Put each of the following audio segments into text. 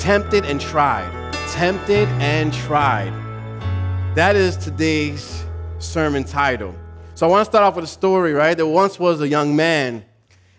Tempted and tried. Tempted and tried. That is today's sermon title. So I want to start off with a story, right? There once was a young man,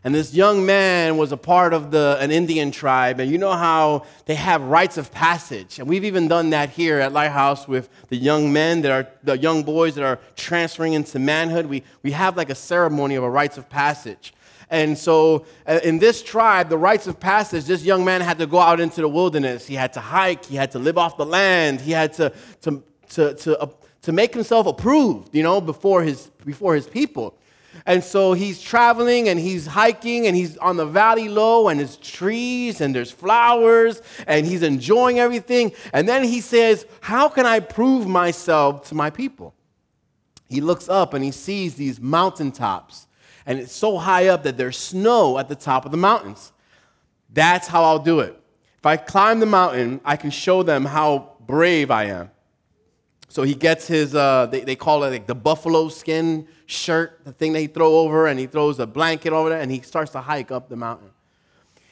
and this young man was a part of the, an Indian tribe. And you know how they have rites of passage. And we've even done that here at Lighthouse with the young men that are, the young boys that are transferring into manhood. We, we have like a ceremony of a rites of passage. And so, uh, in this tribe, the rites of passage, this young man had to go out into the wilderness. He had to hike. He had to live off the land. He had to, to, to, to, uh, to make himself approved, you know, before his, before his people. And so he's traveling and he's hiking and he's on the valley low and there's trees and there's flowers and he's enjoying everything. And then he says, How can I prove myself to my people? He looks up and he sees these mountaintops and it's so high up that there's snow at the top of the mountains. That's how I'll do it. If I climb the mountain, I can show them how brave I am. So he gets his, uh, they, they call it like the buffalo skin shirt, the thing that he throw over, and he throws a blanket over there, and he starts to hike up the mountain.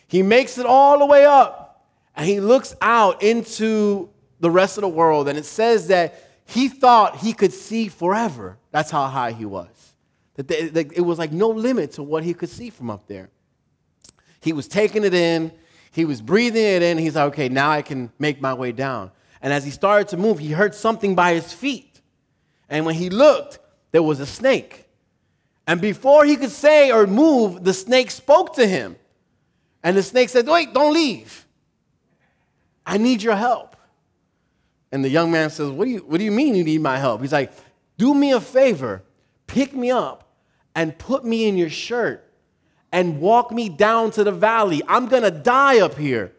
He makes it all the way up, and he looks out into the rest of the world, and it says that he thought he could see forever. That's how high he was. That it was like no limit to what he could see from up there. He was taking it in, he was breathing it in. He's like, okay, now I can make my way down. And as he started to move, he heard something by his feet. And when he looked, there was a snake. And before he could say or move, the snake spoke to him. And the snake said, Wait, don't leave. I need your help. And the young man says, What do you, what do you mean you need my help? He's like, Do me a favor, pick me up and put me in your shirt and walk me down to the valley. I'm gonna die up here.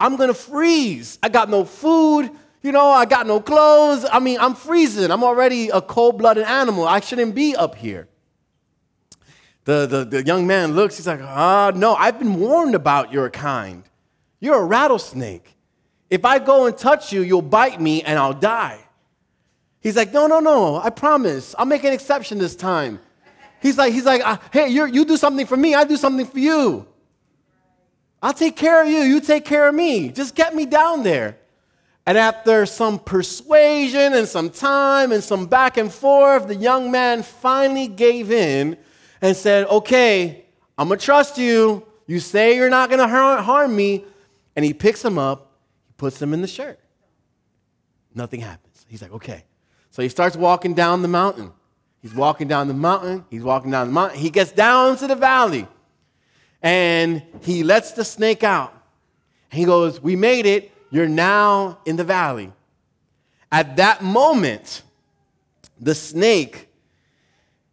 I'm gonna freeze. I got no food, you know, I got no clothes. I mean, I'm freezing. I'm already a cold blooded animal. I shouldn't be up here. The, the, the young man looks, he's like, ah, uh, no, I've been warned about your kind. You're a rattlesnake. If I go and touch you, you'll bite me and I'll die. He's like, no, no, no, I promise. I'll make an exception this time. He's like, he's like, uh, hey, you do something for me, I do something for you. I'll take care of you, you take care of me. Just get me down there. And after some persuasion and some time and some back and forth, the young man finally gave in and said, Okay, I'm gonna trust you. You say you're not gonna harm me. And he picks him up, he puts him in the shirt. Nothing happens. He's like, Okay. So he starts walking down the mountain. He's walking down the mountain. He's walking down the mountain. He gets down to the valley and he lets the snake out. He goes, We made it. You're now in the valley. At that moment, the snake,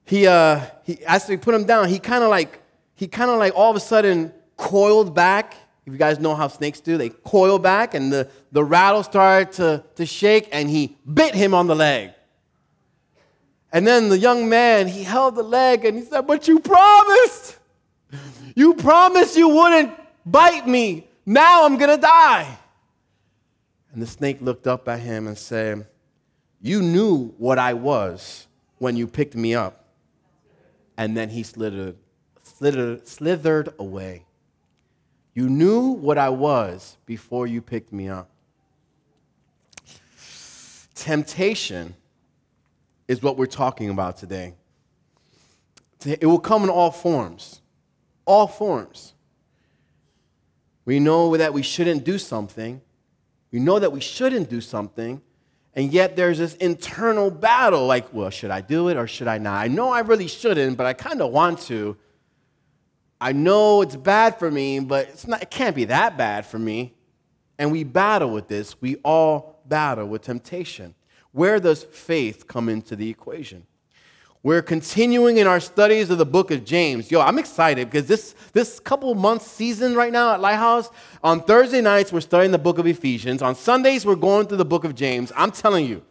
he, uh, he as we put him down, he kind of like, he kind of like all of a sudden coiled back. If you guys know how snakes do, they coil back and the, the rattle started to, to shake and he bit him on the leg. And then the young man, he held the leg and he said, But you promised. You promised you wouldn't bite me. Now I'm going to die. And the snake looked up at him and said, You knew what I was when you picked me up. And then he slithered, slithered, slithered away. You knew what I was before you picked me up. Temptation is what we're talking about today. It will come in all forms. All forms. We know that we shouldn't do something. We know that we shouldn't do something. And yet there's this internal battle like, well, should I do it or should I not? I know I really shouldn't, but I kind of want to. I know it's bad for me, but it's not, it can't be that bad for me. And we battle with this. We all battle with temptation. Where does faith come into the equation? We're continuing in our studies of the book of James. Yo, I'm excited because this, this couple months season right now at Lighthouse, on Thursday nights, we're studying the book of Ephesians. On Sundays, we're going through the book of James. I'm telling you,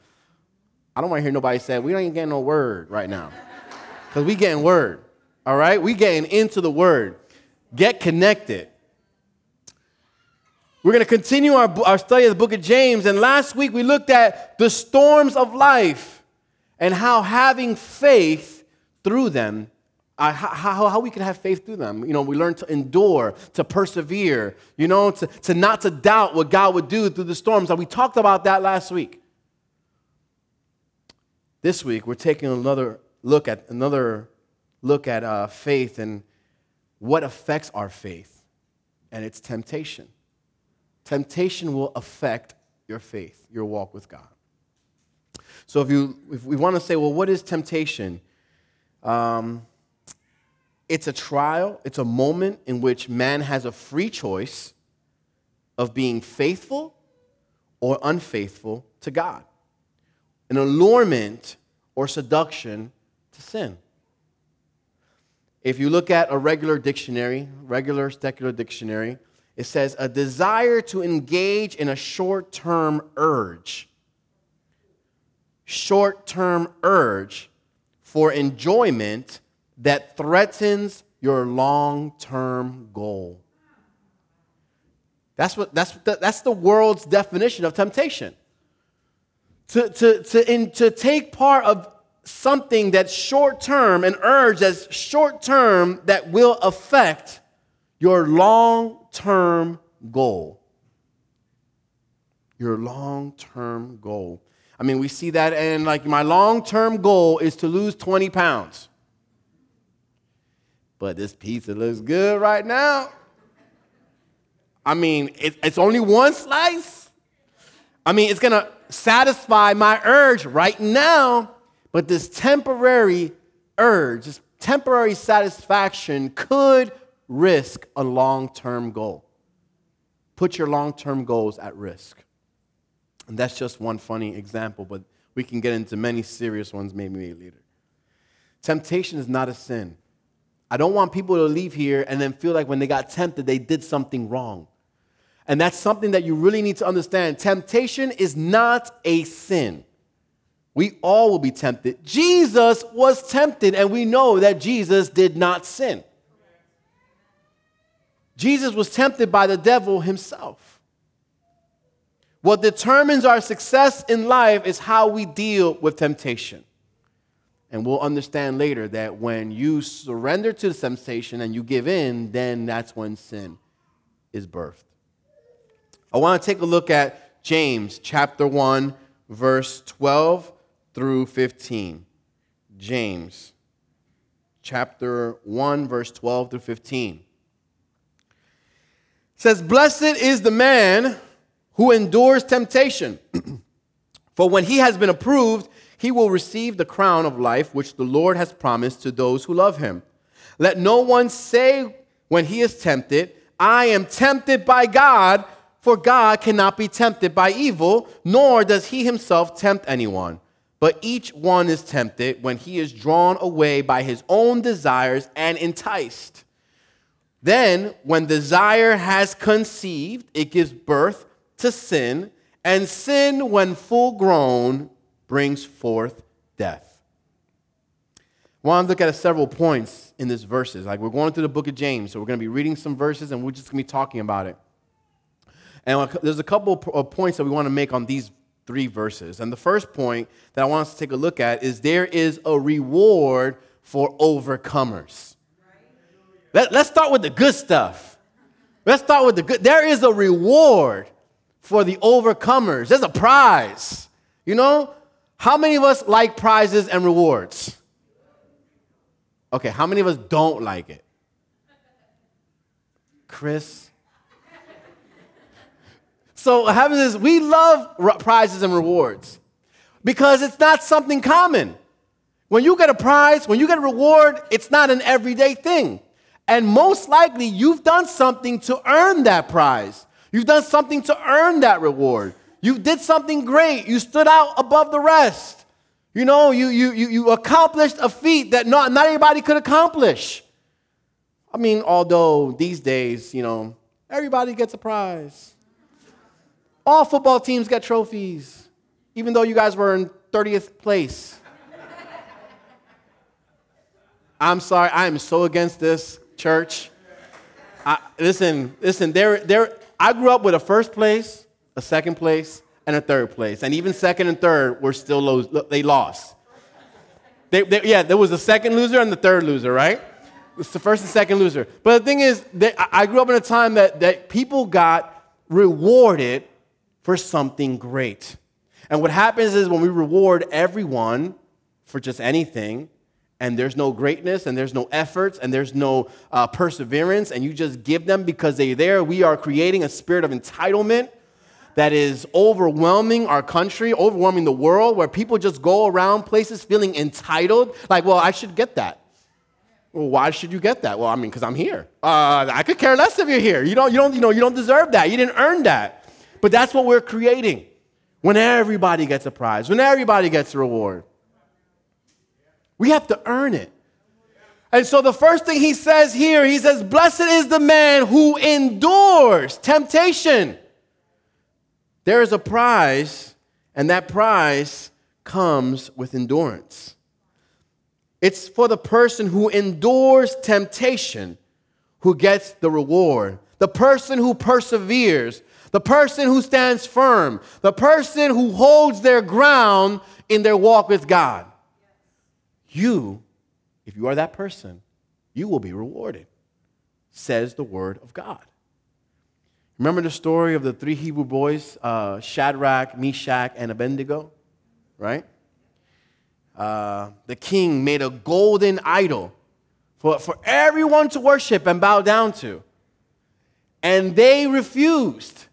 I don't want to hear nobody say, we ain't getting no word right now. Because we getting word, all right? We getting into the word. Get connected. We're going to continue our, our study of the book of James. And last week we looked at the storms of life and how having faith through them Uh, how, how we can have faith through them. You know, we learn to endure, to persevere, you know, to, to not to doubt what God would do through the storms. And we talked about that last week. This week, we're taking another look at another look at uh, faith and what affects our faith, and it's temptation. Temptation will affect your faith, your walk with God. So if you if we want to say, well, what is temptation? Um, it's a trial, it's a moment in which man has a free choice of being faithful or unfaithful to God. An allurement or seduction to sin. If you look at a regular dictionary, regular secular dictionary, it says a desire to engage in a short term urge. Short term urge for enjoyment that threatens your long term goal. That's, what, that's, the, that's the world's definition of temptation. To, to, to, in, to take part of something that's short term, an urge that's short term that will affect your long term goal. Your long term goal. I mean, we see that, and like my long term goal is to lose 20 pounds but this pizza looks good right now. I mean, it, it's only one slice. I mean, it's gonna satisfy my urge right now, but this temporary urge, this temporary satisfaction could risk a long term goal. Put your long term goals at risk. And that's just one funny example, but we can get into many serious ones maybe later. Temptation is not a sin. I don't want people to leave here and then feel like when they got tempted, they did something wrong. And that's something that you really need to understand. Temptation is not a sin. We all will be tempted. Jesus was tempted, and we know that Jesus did not sin. Jesus was tempted by the devil himself. What determines our success in life is how we deal with temptation. And we'll understand later that when you surrender to the temptation and you give in, then that's when sin is birthed. I want to take a look at James chapter 1, verse 12 through 15. James chapter 1, verse 12 through 15. Says, Blessed is the man who endures temptation, for when he has been approved, he will receive the crown of life which the Lord has promised to those who love him. Let no one say when he is tempted, I am tempted by God, for God cannot be tempted by evil, nor does he himself tempt anyone. But each one is tempted when he is drawn away by his own desires and enticed. Then, when desire has conceived, it gives birth to sin, and sin, when full grown, brings forth death. I want to look at several points in these verses. Like we're going through the book of James, so we're going to be reading some verses and we're just going to be talking about it. And there's a couple of points that we want to make on these three verses. And the first point that I want us to take a look at is there is a reward for overcomers. Let, us start with the good stuff. Let's start with the good. There is a reward for the overcomers. There's a prize. You know, how many of us like prizes and rewards? Okay, how many of us don't like it? Chris? So what happens is we love prizes and rewards because it's not something common. When you get a prize, when you get a reward, it's not an everyday thing. And most likely, you've done something to earn that prize. You've done something to earn that reward. You did something great. You stood out above the rest. You know, you, you, you, you accomplished a feat that not, not everybody could accomplish. I mean, although these days, you know, everybody gets a prize. All football teams get trophies, even though you guys were in 30th place. I'm sorry, I am so against this church. I, listen, listen, there, there, I grew up with a first place, a second place, and a third place. And even second and third were still low, they lost. They, they, yeah, there was a second loser and the third loser, right? It's the first and second loser. But the thing is, that I grew up in a time that, that people got rewarded for something great. And what happens is when we reward everyone for just anything, and there's no greatness, and there's no efforts, and there's no uh, perseverance, and you just give them because they're there, we are creating a spirit of entitlement that is overwhelming our country, overwhelming the world, where people just go around places feeling entitled. Like, well, I should get that. Well, why should you get that? Well, I mean, because I'm here. Uh, I could care less if you're here. You don't, you, don't, you, know, you don't deserve that. You didn't earn that. But that's what we're creating when everybody gets a prize, when everybody gets a reward. We have to earn it. And so the first thing he says here, he says, Blessed is the man who endures temptation there is a prize, and that prize comes with endurance. It's for the person who endures temptation who gets the reward. The person who perseveres, the person who stands firm, the person who holds their ground in their walk with God. You, if you are that person, you will be rewarded, says the word of God. Remember the story of the three Hebrew boys, uh, Shadrach, Meshach, and Abednego? Right? Uh, the king made a golden idol for, for everyone to worship and bow down to. And they refused.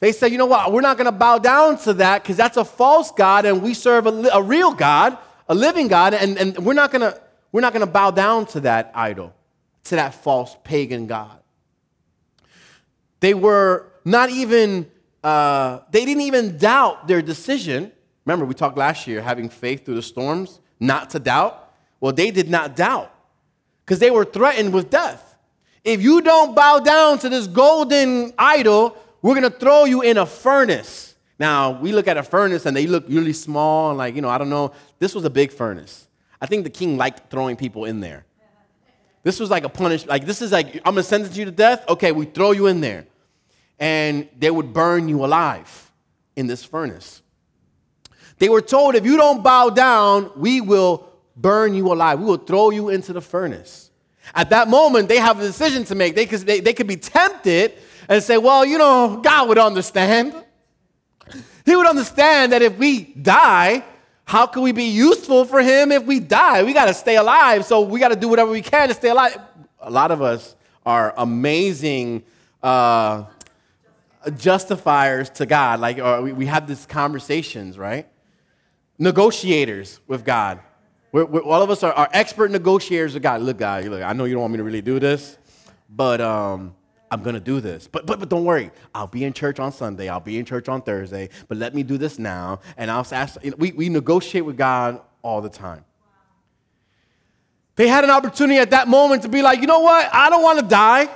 They said, you know what, we're not going to bow down to that because that's a false God and we serve a, a real God, a living God, and, and we're not to we're not to bow down to that idol, to that false pagan God. They were not even, uh, they didn't even doubt their decision. Remember, we talked last year, having faith through the storms, not to doubt. Well, they did not doubt because they were threatened with death. If you don't bow down to this golden idol, we're going to throw you in a furnace. Now, we look at a furnace and they look really small, and like, you know, I don't know. This was a big furnace. I think the king liked throwing people in there. This was like a punishment. like, this is like, I'm gonna sentence you to death. Okay, we throw you in there and they would burn you alive in this furnace. They were told, if you don't bow down, we will burn you alive. We will throw you into the furnace. At that moment, they have a decision to make. They could, they, they could be tempted and say, well, you know, God would understand. He would understand that if we die, how can we be useful for Him if we die? We got to stay alive, so we got to do whatever we can to stay alive. A lot of us are amazing uh, justifiers to God. Like, or we, we have these conversations, right? Negotiators with God. We're, we're, all of us are, are, expert negotiators with God. Look, God, look, I know you don't want me to really do this, but um, I'm going to do this. But, but, but don't worry. I'll be in church on Sunday. I'll be in church on Thursday. But let me do this now. And I'll ask, we, we negotiate with God all the time. They had an opportunity at that moment to be like, you know what? I don't want to die.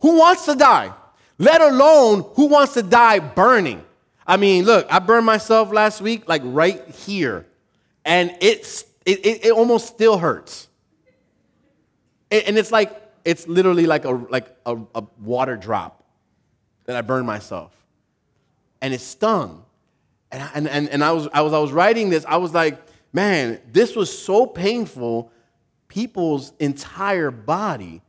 Who wants to die? let alone who wants to die burning. I mean, look, I burned myself last week, like right here, and it's, it, it, it almost still hurts. And it's like, it's literally like a, like a, a water drop that I burned myself. And it stung. And, I, and, and, and I, was, I, was, I was writing this, I was like, man, this was so painful. People's entire body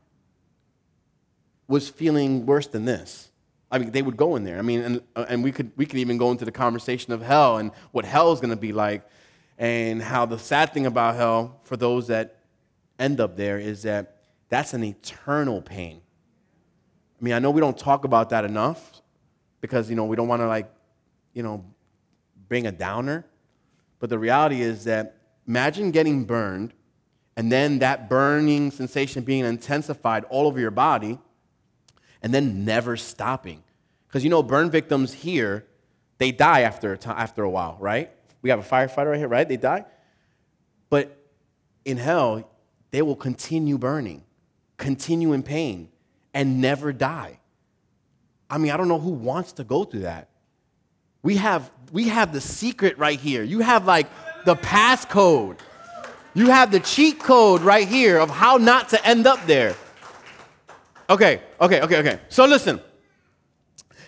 was feeling worse than this. I mean, they would go in there. I mean, and, and we, could, we could even go into the conversation of hell and what hell is going to be like, and how the sad thing about hell for those that end up there is that that's an eternal pain. I mean, I know we don't talk about that enough because, you know, we don't want to, like, you know, bring a downer. But the reality is that imagine getting burned and then that burning sensation being intensified all over your body and then never stopping. Because you know, burn victims here, they die after a, time, after a while, right? We have a firefighter right here, right? They die. But in hell, they will continue burning, continue in pain, and never die. I mean, I don't know who wants to go through that. We have, we have the secret right here. You have like the passcode. You have the cheat code right here of how not to end up there. Okay, okay, okay, okay. So listen.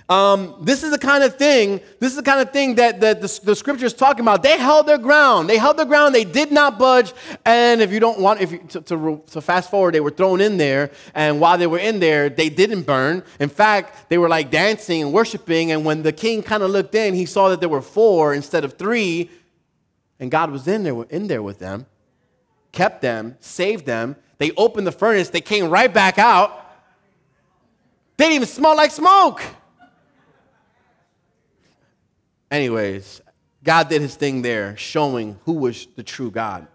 Um, this is the kind of thing, this is the kind of thing that, that the, the scripture is talking about. They held their ground. They held their ground. They did not budge. And if you don't want, if you, to, to, to fast forward, they were thrown in there. And while they were in there, they didn't burn. In fact, they were like dancing and worshiping. And when the king kind of looked in, he saw that there were four instead of three. And God was in there, in there with them, kept them, saved them. They opened the furnace. They came right back out. They didn't even smell like smoke. Anyways, God did his thing there, showing who was the true God.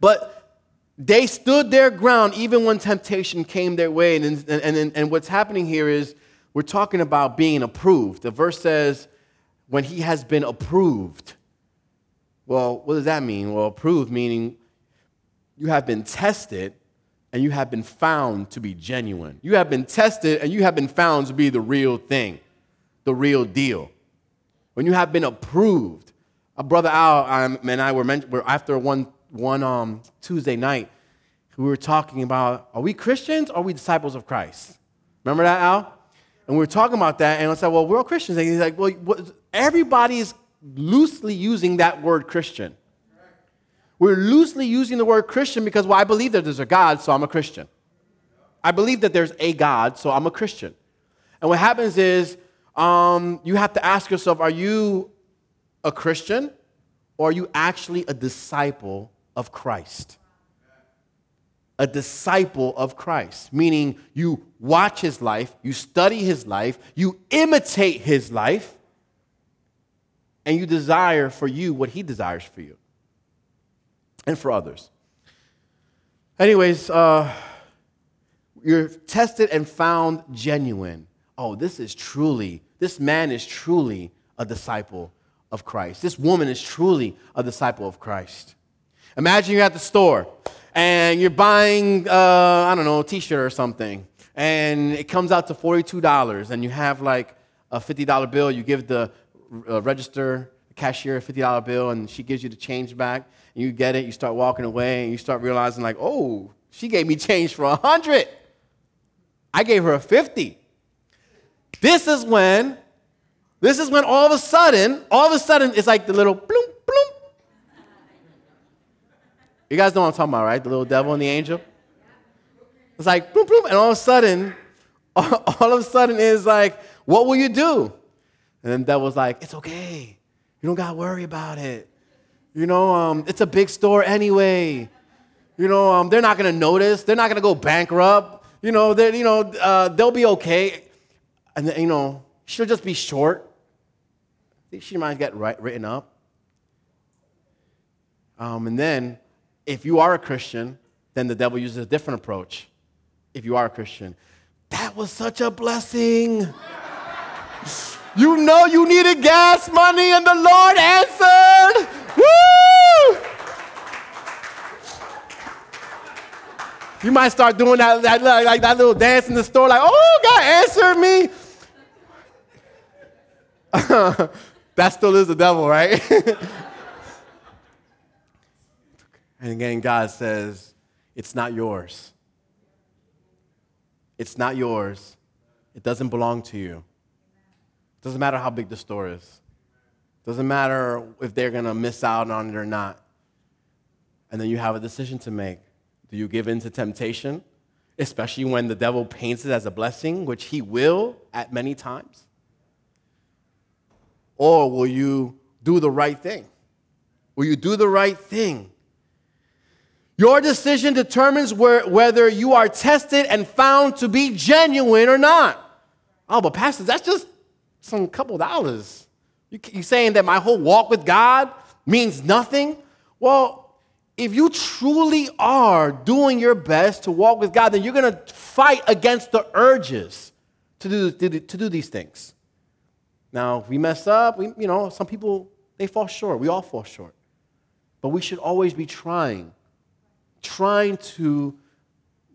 But they stood their ground even when temptation came their way. And, and, and, and what's happening here is we're talking about being approved. The verse says, when he has been approved. Well, what does that mean? Well, approved meaning you have been tested and you have been found to be genuine. You have been tested and you have been found to be the real thing the real deal. When you have been approved, a brother Al um, and I were, were after one, one um, Tuesday night, we were talking about are we Christians or are we disciples of Christ? Remember that, Al? And we were talking about that, and I said, well, we're all Christians. And he's like, well, everybody is loosely using that word Christian. We're loosely using the word Christian because, well, I believe that there's a God, so I'm a Christian. I believe that there's a God, so I'm a Christian. And what happens is um, you have to ask yourself are you a Christian or are you actually a disciple of Christ? A disciple of Christ, meaning you watch his life, you study his life, you imitate his life, and you desire for you what he desires for you and for others. Anyways, uh, you're tested and found genuine oh, this is truly, this man is truly a disciple of Christ. This woman is truly a disciple of Christ. Imagine you're at the store and you're buying, uh, I don't know, a t shirt or something, and it comes out to $42, and you have like a $50 bill. You give the uh, register, cashier, a $50 bill, and she gives you the change back. And you get it, you start walking away, and you start realizing, like, oh, she gave me change for a 100 I gave her a 50 this is when, this is when all of a sudden, all of a sudden, it's like the little bloom, bloom. You guys know what I'm talking about, right? The little devil and the angel. It's like bloom, bloom, and all of a sudden, all of a sudden is like, what will you do? And then the devil's like, it's okay. You don't gotta worry about it. You know, um, it's a big store anyway. You know, um, they're not gonna notice. They're not gonna go bankrupt. You know, they you know, uh, they'll be okay and then, you know, she'll just be short. I think she might get right, written up. Um, and then, if you are a Christian, then the devil uses a different approach. If you are a Christian, that was such a blessing. you know you needed gas money, and the Lord answered. Woo! You might start doing that, that, like that little dance in the store, like, oh, God answered me. that still is the devil, right? and again, God says, it's not yours. It's not yours. It doesn't belong to you. It doesn't matter how big the store is. It doesn't matter if they're going to miss out on it or not. And then you have a decision to make. Do you give in to temptation, especially when the devil paints it as a blessing, which he will at many times? Or will you do the right thing? Will you do the right thing? Your decision determines where, whether you are tested and found to be genuine or not. Oh, but Pastor, that's just some couple dollars. You, you saying that my whole walk with God means nothing? Well, if you truly are doing your best to walk with God, then you're going to fight against the urges to do, to do these things. Now, we mess up, we, you know, some people, they fall short. We all fall short. But we should always be trying, trying to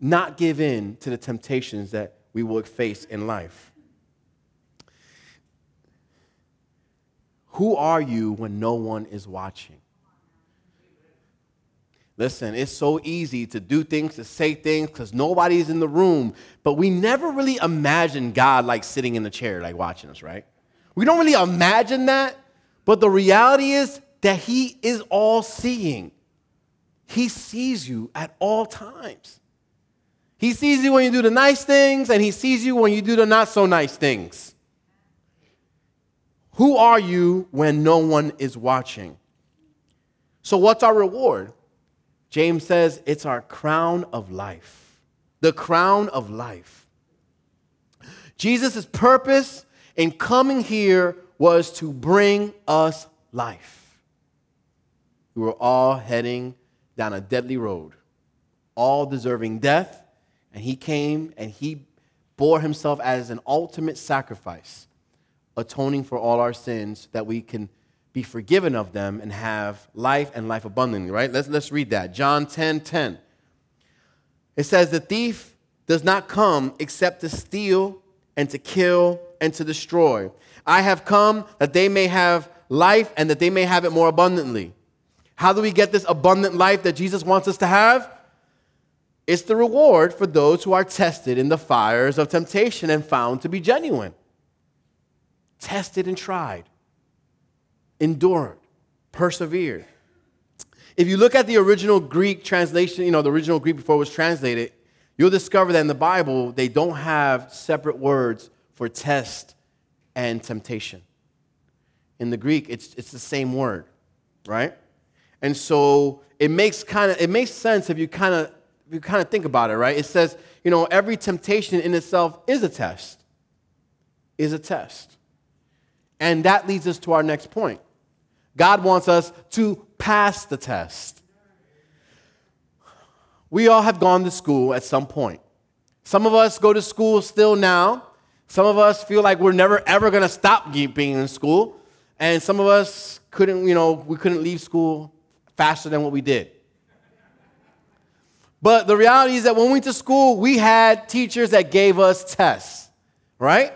not give in to the temptations that we will face in life. Who are you when no one is watching? Listen, it's so easy to do things, to say things, because nobody's in the room. But we never really imagine God like sitting in the chair, like watching us, right? We don't really imagine that. But the reality is that He is all seeing. He sees you at all times. He sees you when you do the nice things, and He sees you when you do the not so nice things. Who are you when no one is watching? So, what's our reward? James says it's our crown of life. The crown of life. Jesus' purpose in coming here was to bring us life. We were all heading down a deadly road, all deserving death, and he came and he bore himself as an ultimate sacrifice, atoning for all our sins that we can be forgiven of them and have life and life abundantly, right? Let's, let's read that. John 10 10. It says, The thief does not come except to steal and to kill and to destroy. I have come that they may have life and that they may have it more abundantly. How do we get this abundant life that Jesus wants us to have? It's the reward for those who are tested in the fires of temptation and found to be genuine. Tested and tried endured, persevered. If you look at the original Greek translation, you know, the original Greek before it was translated, you'll discover that in the Bible, they don't have separate words for test and temptation. In the Greek, it's, it's the same word, right? And so it makes kind of it makes sense if you kind of you kind of think about it, right? It says, you know, every temptation in itself is a test. Is a test. And that leads us to our next point. God wants us to pass the test. We all have gone to school at some point. Some of us go to school still now. Some of us feel like we're never ever going to stop being in school. And some of us couldn't, you know, we couldn't leave school faster than what we did. But the reality is that when we went to school, we had teachers that gave us tests, right?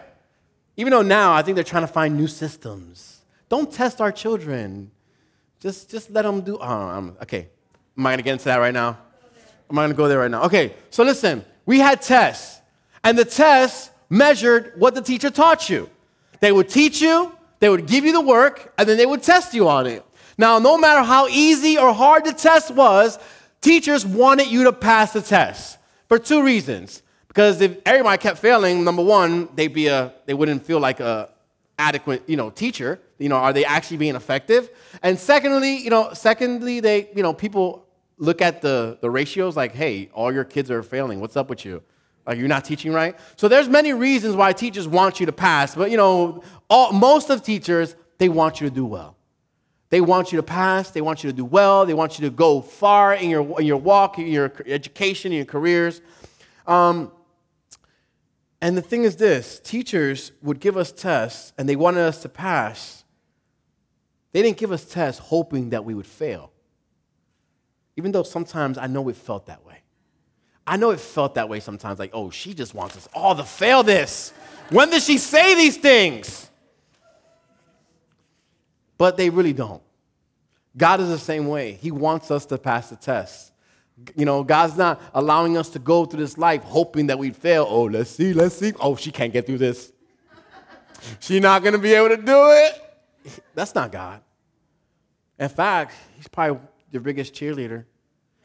Even though now I think they're trying to find new systems don't test our children. Just, just let them do. Oh, I'm, okay. Am I to get into that right now? Am I to go there right now? Okay. So listen, we had tests, and the tests measured what the teacher taught you. They would teach you, they would give you the work, and then they would test you on it. Now, no matter how easy or hard the test was, teachers wanted you to pass the test for two reasons. Because if everybody kept failing, number one, they'd be a, they wouldn't feel like a adequate, you know, teacher. You know, are they actually being effective? And secondly, you know, secondly, they, you know, people look at the, the ratios like, hey, all your kids are failing. What's up with you? Like you're not teaching right? So there's many reasons why teachers want you to pass, but you know, all, most of teachers, they want you to do well. They want you to pass, they want you to do well, they want you to go far in your, in your walk, in your education, in your careers. Um, and the thing is this teachers would give us tests and they wanted us to pass they didn't give us tests hoping that we would fail. Even though sometimes I know it felt that way. I know it felt that way sometimes, like, oh, she just wants us all to fail this. When does she say these things? But they really don't. God is the same way. He wants us to pass the test. You know, God's not allowing us to go through this life hoping that we'd fail. Oh, let's see, let's see. Oh, she can't get through this. She's not going to be able to do it. That's not God. In fact, he's probably your biggest cheerleader.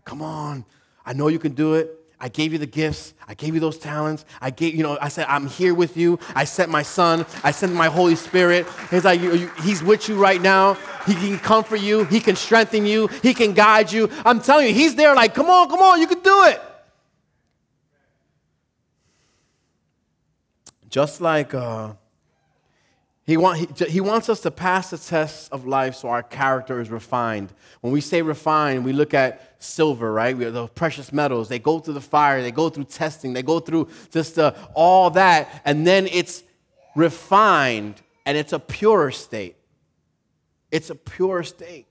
Come on, I know you can do it. I gave you the gifts. I gave you those talents. I gave, you know, I said, I'm here with you. I sent my son. I sent my Holy Spirit. He's like, you, you, he's with you right now. He can comfort you. He can strengthen you. He can guide you. I'm telling you, he's there like, come on, come on, you can do it. Just like, uh, he, want, he, he, wants us to pass the tests of life so our character is refined. When we say refined, we look at silver, right? We the precious metals. They go through the fire, they go through testing, they go through just uh, all that, and then it's refined and it's a pure state. It's a pure state.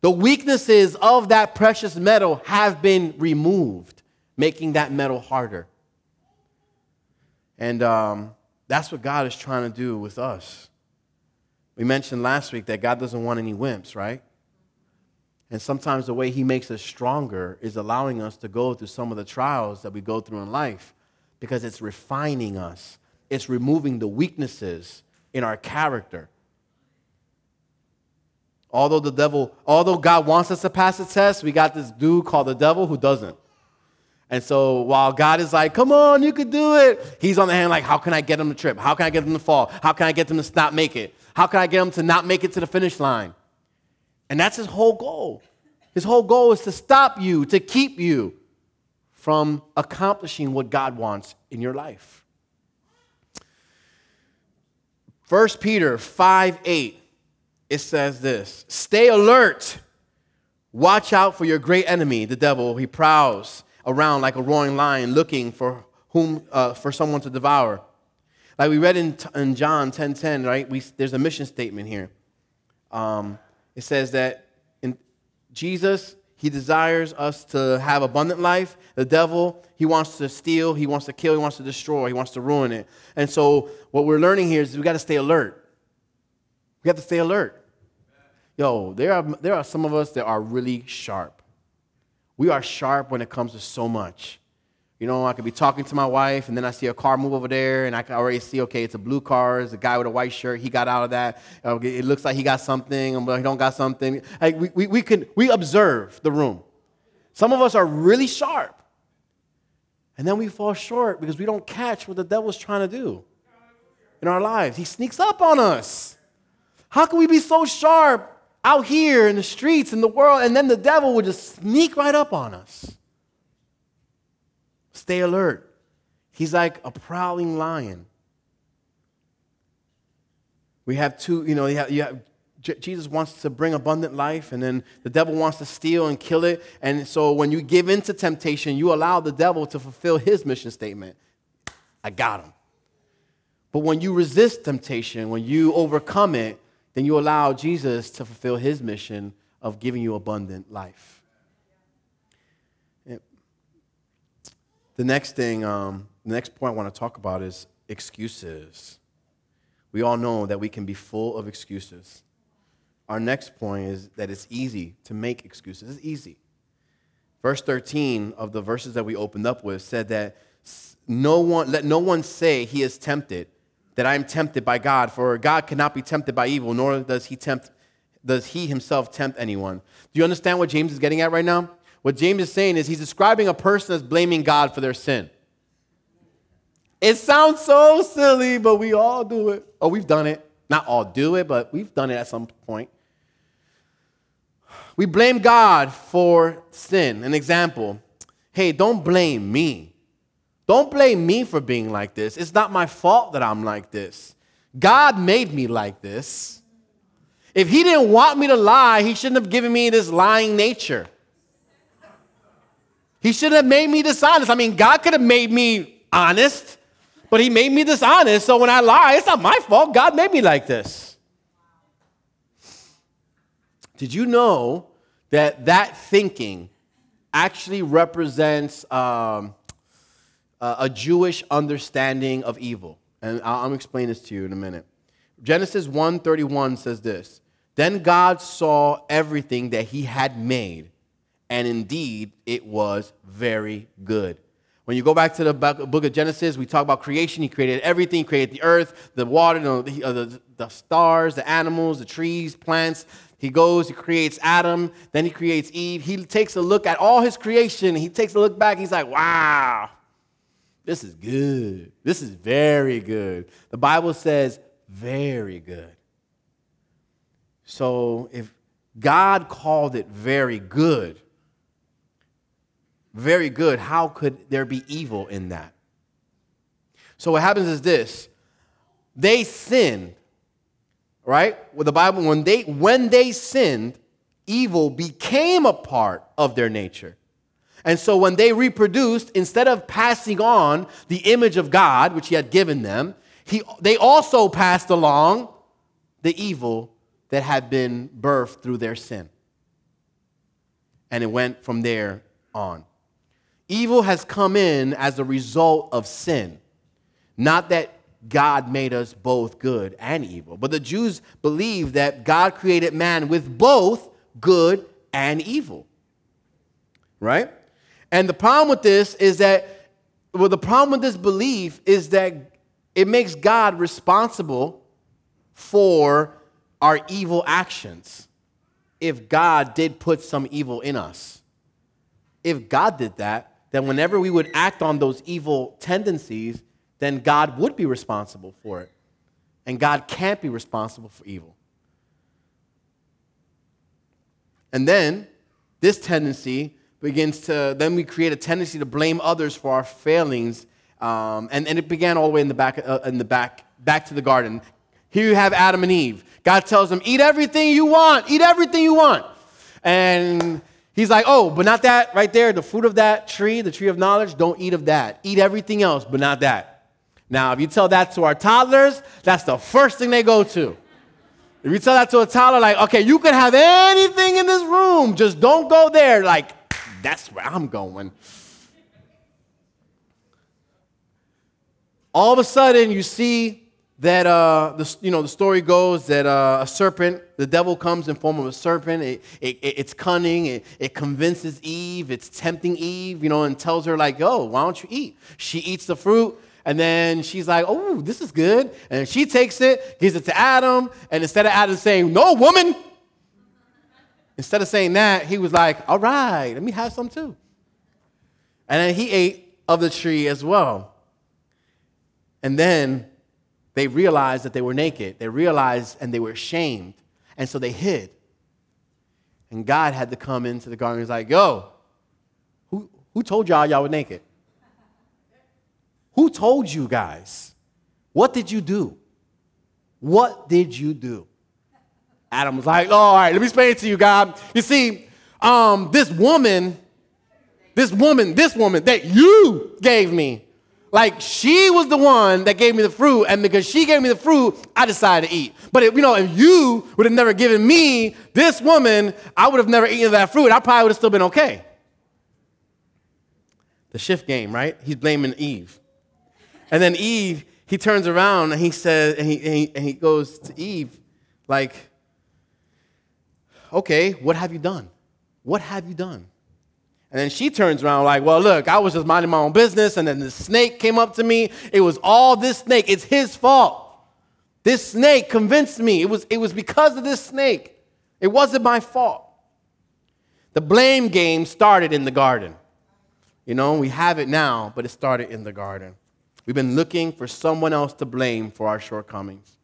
The weaknesses of that precious metal have been removed, making that metal harder. And um, that's what God is trying to do with us. We mentioned last week that God doesn't want any wimps, right? And sometimes the way he makes us stronger is allowing us to go through some of the trials that we go through in life because it's refining us, it's removing the weaknesses in our character. Although the devil, although God wants us to pass the test, we got this dude called the devil who doesn't. And so while God is like, come on, you can do it, he's on the hand like, how can I get them to trip? How can I get them to fall? How can I get them to not make it? How can I get them to not make it to the finish line? And that's his whole goal. His whole goal is to stop you, to keep you from accomplishing what God wants in your life. 1 Peter 5 8, it says this Stay alert. Watch out for your great enemy, the devil. He prowls around like a roaring lion looking for whom uh, for someone to devour. Like we read in, in John 10 10, right? We, there's a mission statement here. Um, it says that in Jesus, he desires us to have abundant life. The devil, he wants to steal, he wants to kill, he wants to destroy, he wants to ruin it. And so, what we're learning here is we got to stay alert. We have to stay alert. Yo, there are, there are some of us that are really sharp. We are sharp when it comes to so much. You know, I could be talking to my wife, and then I see a car move over there, and I can already see, okay, it's a blue car. It's a guy with a white shirt. He got out of that. It looks like he got something, but he don't got something. Like we, we, we, can, we observe the room. Some of us are really sharp, and then we fall short because we don't catch what the devil's trying to do in our lives. He sneaks up on us. How can we be so sharp out here in the streets in the world, and then the devil would just sneak right up on us. Stay alert. He's like a prowling lion. We have two, you know, you have, you have, Jesus wants to bring abundant life, and then the devil wants to steal and kill it. And so when you give in to temptation, you allow the devil to fulfill his mission statement I got him. But when you resist temptation, when you overcome it, then you allow Jesus to fulfill his mission of giving you abundant life. The next thing, um, the next point I want to talk about is excuses. We all know that we can be full of excuses. Our next point is that it's easy to make excuses. It's easy. Verse 13 of the verses that we opened up with said that no one, let no one say he is tempted that I am tempted by God, for God cannot be tempted by evil, nor does he tempt does he himself tempt anyone. Do you understand what James is getting at right now? What James is saying is he's describing a person as blaming God for their sin. It sounds so silly, but we all do it. Oh, we've done it. Not all do it, but we've done it at some point. We blame God for sin. An example hey, don't blame me. Don't blame me for being like this. It's not my fault that I'm like this. God made me like this. If He didn't want me to lie, He shouldn't have given me this lying nature. He shouldn't have made me dishonest. I mean, God could have made me honest, but He made me dishonest. So when I lie, it's not my fault. God made me like this. Did you know that that thinking actually represents um, uh, a Jewish understanding of evil. And I'll, I'll explain this to you in a minute. Genesis 1:31 says this. Then God saw everything that he had made, and indeed it was very good. When you go back to the book of Genesis, we talk about creation. He created everything. He created the earth, the water, the, uh, the, the stars, the animals, the trees, plants. He goes, he creates Adam, then he creates Eve. He takes a look at all his creation. He takes a look back. He's like, wow, this is good. This is very good. The Bible says very good. So if God called it very good, very good, how could there be evil in that? So what happens is this they sinned, right? With the Bible, when they when they sinned, evil became a part of their nature. And so when they reproduced, instead of passing on the image of God, which He had given them, he, they also passed along the evil that had been birthed through their sin. And it went from there on. Evil has come in as a result of sin. Not that God made us both good and evil, but the Jews believed that God created man with both good and evil. Right? And the problem with this is that, well, the problem with this belief is that it makes God responsible for our evil actions if God did put some evil in us. If God did that, then whenever we would act on those evil tendencies, then God would be responsible for it. And God can't be responsible for evil. And then this tendency begins to, then we create a tendency to blame others for our failings. Um, and, and it began all the way in the back, uh, in the back, back to the garden. Here you have Adam and Eve. God tells them, eat everything you want, eat everything you want. And he's like, oh, but not that right there, the fruit of that tree, the tree of knowledge, don't eat of that. Eat everything else, but not that. Now, if you tell that to our toddlers, that's the first thing they go to. If you tell that to a toddler, like, okay, you can have anything in this room, just don't go there, like, that's where I'm going. All of a sudden, you see that uh, the, you know, the story goes that uh, a serpent, the devil comes in form of a serpent. It, it, it's cunning. It, it convinces Eve. It's tempting Eve, you know, and tells her, like, oh, why don't you eat? She eats the fruit. And then she's like, oh, this is good. And she takes it, gives it to Adam. And instead of Adam saying, no, woman, instead of saying that, he was like, all right, let me have some too. And then he ate of the tree as well. And then they realized that they were naked. They realized and they were ashamed. And so they hid. And God had to come into the garden. He's like, yo, who, who told y'all y'all were naked? Who told you guys? What did you do? What did you do? Adam was like, oh, all right, let me explain it to you, God. You see, um, this woman, this woman, this woman that you gave me, like she was the one that gave me the fruit, and because she gave me the fruit, I decided to eat. But if, you know, if you would have never given me this woman, I would have never eaten that fruit. I probably would have still been okay. The shift game, right? He's blaming Eve. And then Eve, he turns around and he says, and he, and he, and he goes to Eve, like, okay, what have you done? What have you done? And then she turns around like, well, look, I was just minding my own business, and then the snake came up to me. It was all this snake. It's his fault. This snake convinced me. It was, it was because of this snake. It wasn't my fault. The blame game started in the garden. You know, we have it now, but it started in the garden. We've been looking for someone else to blame for our shortcomings.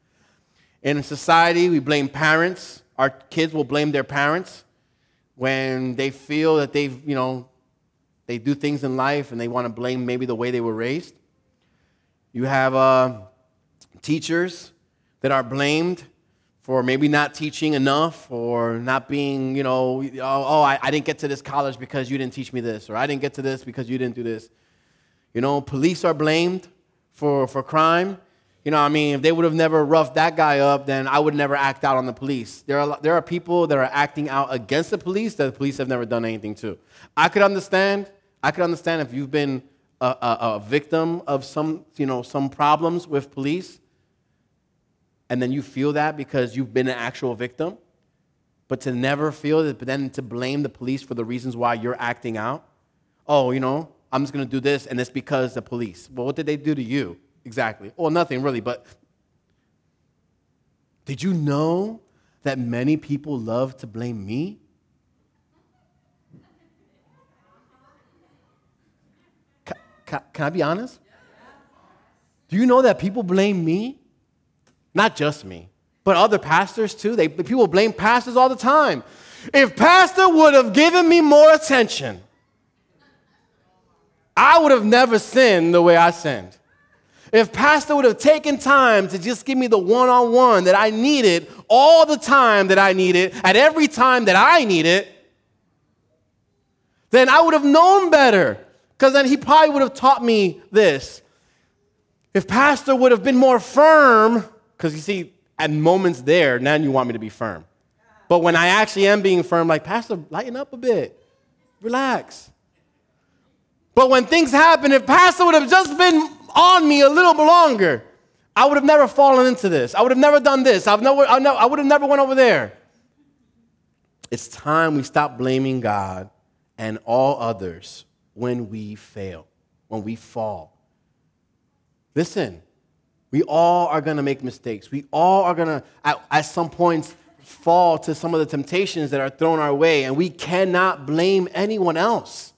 In society, we blame parents. Our kids will blame their parents when they feel that they've, you know, they do things in life and they want to blame maybe the way they were raised. You have uh, teachers that are blamed for maybe not teaching enough or not being, you know, oh, oh I, I didn't get to this college because you didn't teach me this, or I didn't get to this because you didn't do this. You know, police are blamed for, for crime. You know, what I mean, if they would have never roughed that guy up, then I would never act out on the police. There are, there are people that are acting out against the police that the police have never done anything to. I could understand. I could understand if you've been a, a, a victim of some, you know, some problems with police, and then you feel that because you've been an actual victim. But to never feel that, but then to blame the police for the reasons why you're acting out. Oh, you know, I'm just going to do this, and it's because the police. Well, what did they do to you exactly? Well, nothing really, but did you know that many people love to blame me? Can, can, can I be honest? Do you know that people blame me? Not just me, but other pastors too. They, people blame pastors all the time. If pastor would have given me more attention, I would have never sinned the way I sinned. If Pastor would have taken time to just give me the one on one that I needed, all the time that I needed, at every time that I needed, then I would have known better. Because then he probably would have taught me this. If Pastor would have been more firm, because you see, at moments there, now you want me to be firm. But when I actually am being firm, like, Pastor, lighten up a bit, relax. But when things happen, if Pastor would have just been on me a little bit longer, I would have never fallen into this. I would have never done this. I've never, I would have never went over there. it's time we stop blaming God and all others when we fail, when we fall. Listen, we all are going to make mistakes. We all are going to, at, at some points, fall to some of the temptations that are thrown our way, and we cannot blame anyone else.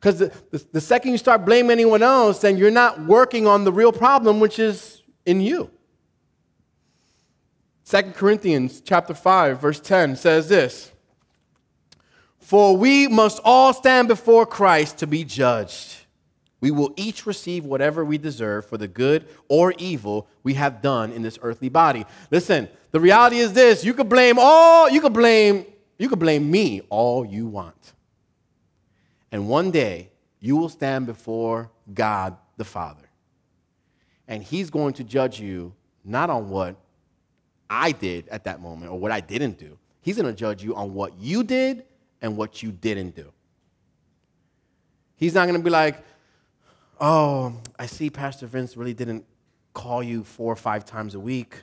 Because the, the, the, second you start blaming anyone else, then you're not working on the real problem, which is in you. 2 Corinthians chapter 5, verse 10 says this For we must all stand before Christ to be judged. We will each receive whatever we deserve for the good or evil we have done in this earthly body. Listen, the reality is this you could blame all, you could blame, you could blame me all you want. And one day, you will stand before God the Father. And He's going to judge you not on what I did at that moment or what I didn't do. He's going to judge you on what you did and what you didn't do. He's not going to be like, oh, I see Pastor Vince really didn't call you four or five times a week.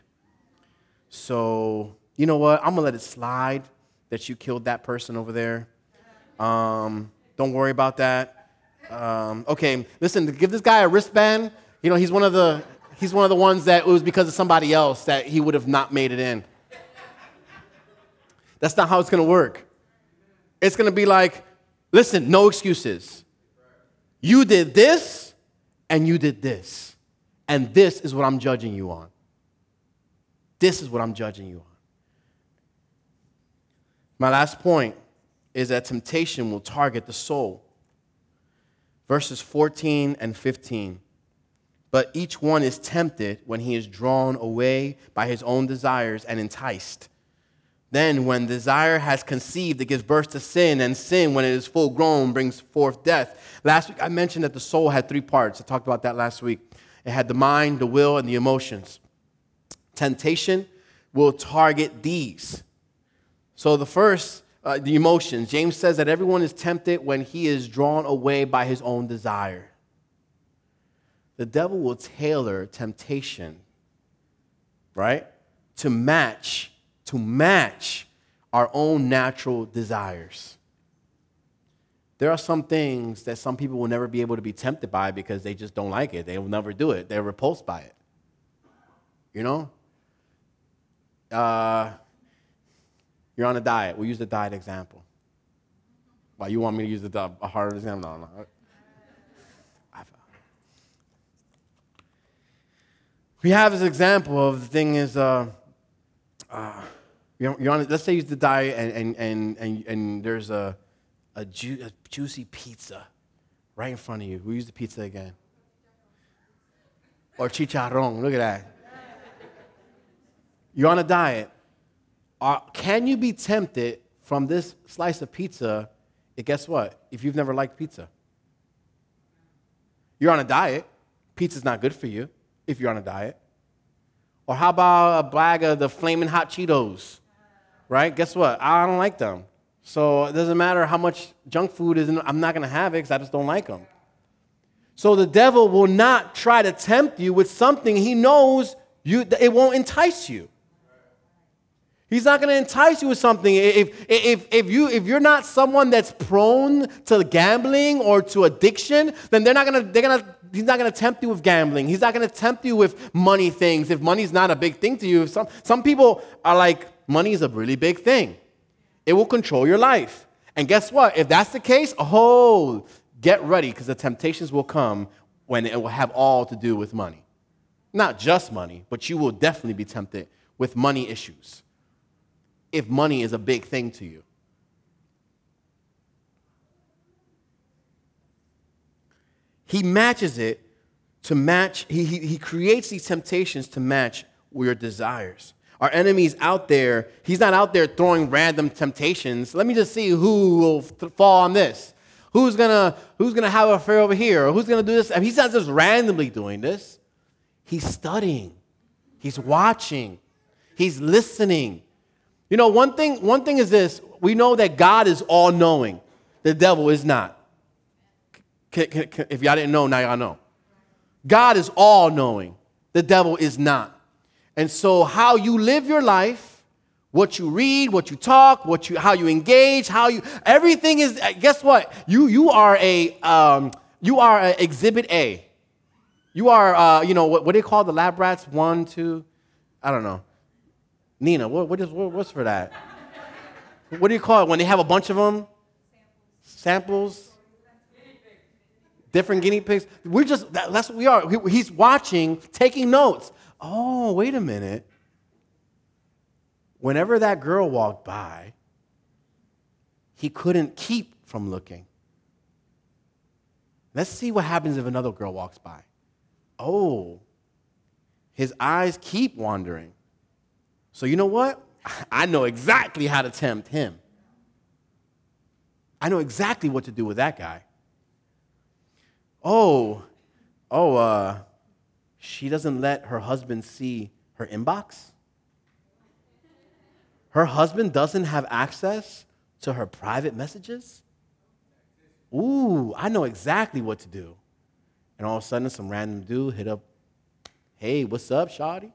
So, you know what? I'm going to let it slide that you killed that person over there. Um, don't worry about that. Um, okay, listen, give this guy a wristband. You know, he's one of the he's one of the ones that it was because of somebody else that he would have not made it in. That's not how it's going to work. It's going to be like, listen, no excuses. You did this and you did this. And this is what I'm judging you on. This is what I'm judging you on. My last point is that temptation will target the soul. Verses 14 and 15. But each one is tempted when he is drawn away by his own desires and enticed. Then, when desire has conceived, it gives birth to sin, and sin, when it is full grown, brings forth death. Last week, I mentioned that the soul had three parts. I talked about that last week. It had the mind, the will, and the emotions. Temptation will target these. So, the first uh, the emotions. James says that everyone is tempted when he is drawn away by his own desire. The devil will tailor temptation, right, to match to match our own natural desires. There are some things that some people will never be able to be tempted by because they just don't like it. They will never do it. They're repulsed by it. You know? Uh, you're on a diet. We'll use the diet example. Why, you want me to use the, a harder example? No, no. We have this example of the thing is, uh, uh, you're, on, let's say you use the diet and, and, and, and, and there's a, a, ju- a juicy pizza right in front of you. Who use the pizza again? Or chicharron. Look at that. You're on a diet are, can you be tempted from this slice of pizza? And guess what? If you've never liked pizza, you're on a diet. Pizza's not good for you if you're on a diet. Or how about a bag of the flaming hot Cheetos? Right? Guess what? I don't like them. So it doesn't matter how much junk food is in, I'm not going to have it because I just don't like them. So the devil will not try to tempt you with something he knows you, it won't entice you. He's not going to entice you with something. If, if, if, you, if you're not someone that's prone to gambling or to addiction, then they're not going to, they're going to, he's not going to tempt you with gambling. He's not going to tempt you with money things if money's not a big thing to you. Some, some people are like, money is a really big thing. It will control your life. And guess what? If that's the case, oh, get ready because the temptations will come when it will have all to do with money. Not just money, but you will definitely be tempted with money issues if money is a big thing to you. He matches it to match, he, he, he creates these temptations to match your desires. Our enemy's out there, he's not out there throwing random temptations. Let me just see who will fall on this. Who's gonna, who's gonna have an affair over here? Or who's gonna do this? he's not just randomly doing this. He's studying, he's watching, he's listening, you know, one thing, one thing is this we know that God is all knowing, the devil is not. Can, can, can, if y'all didn't know, now y'all know. God is all knowing, the devil is not. And so, how you live your life What you read, what you talk, what you, how you engage, how you, everything is, guess what? You, you are a, um, you are a exhibit A. You are, uh, you know, what, what they call the lab rats? One, two, I don't know. Nina, what, what is, what, what's for that? what do you call it when they have a bunch of them? Samples? Different guinea pigs. We're just, that, that's what we are. He's watching, taking notes. Oh, wait a minute. Whenever that girl walked by, he couldn't keep from looking. Let's see what happens if another girl walks by. Oh, his eyes keep wandering. So, you know what? I know exactly how to tempt him. I know exactly what to do with that guy. Oh, oh, uh, she doesn't let her husband see her inbox? Her husband doesn't have access to her private messages? Ooh, I know exactly what to do. And all of a sudden, some random dude hit up, hey, what's up, Shawty?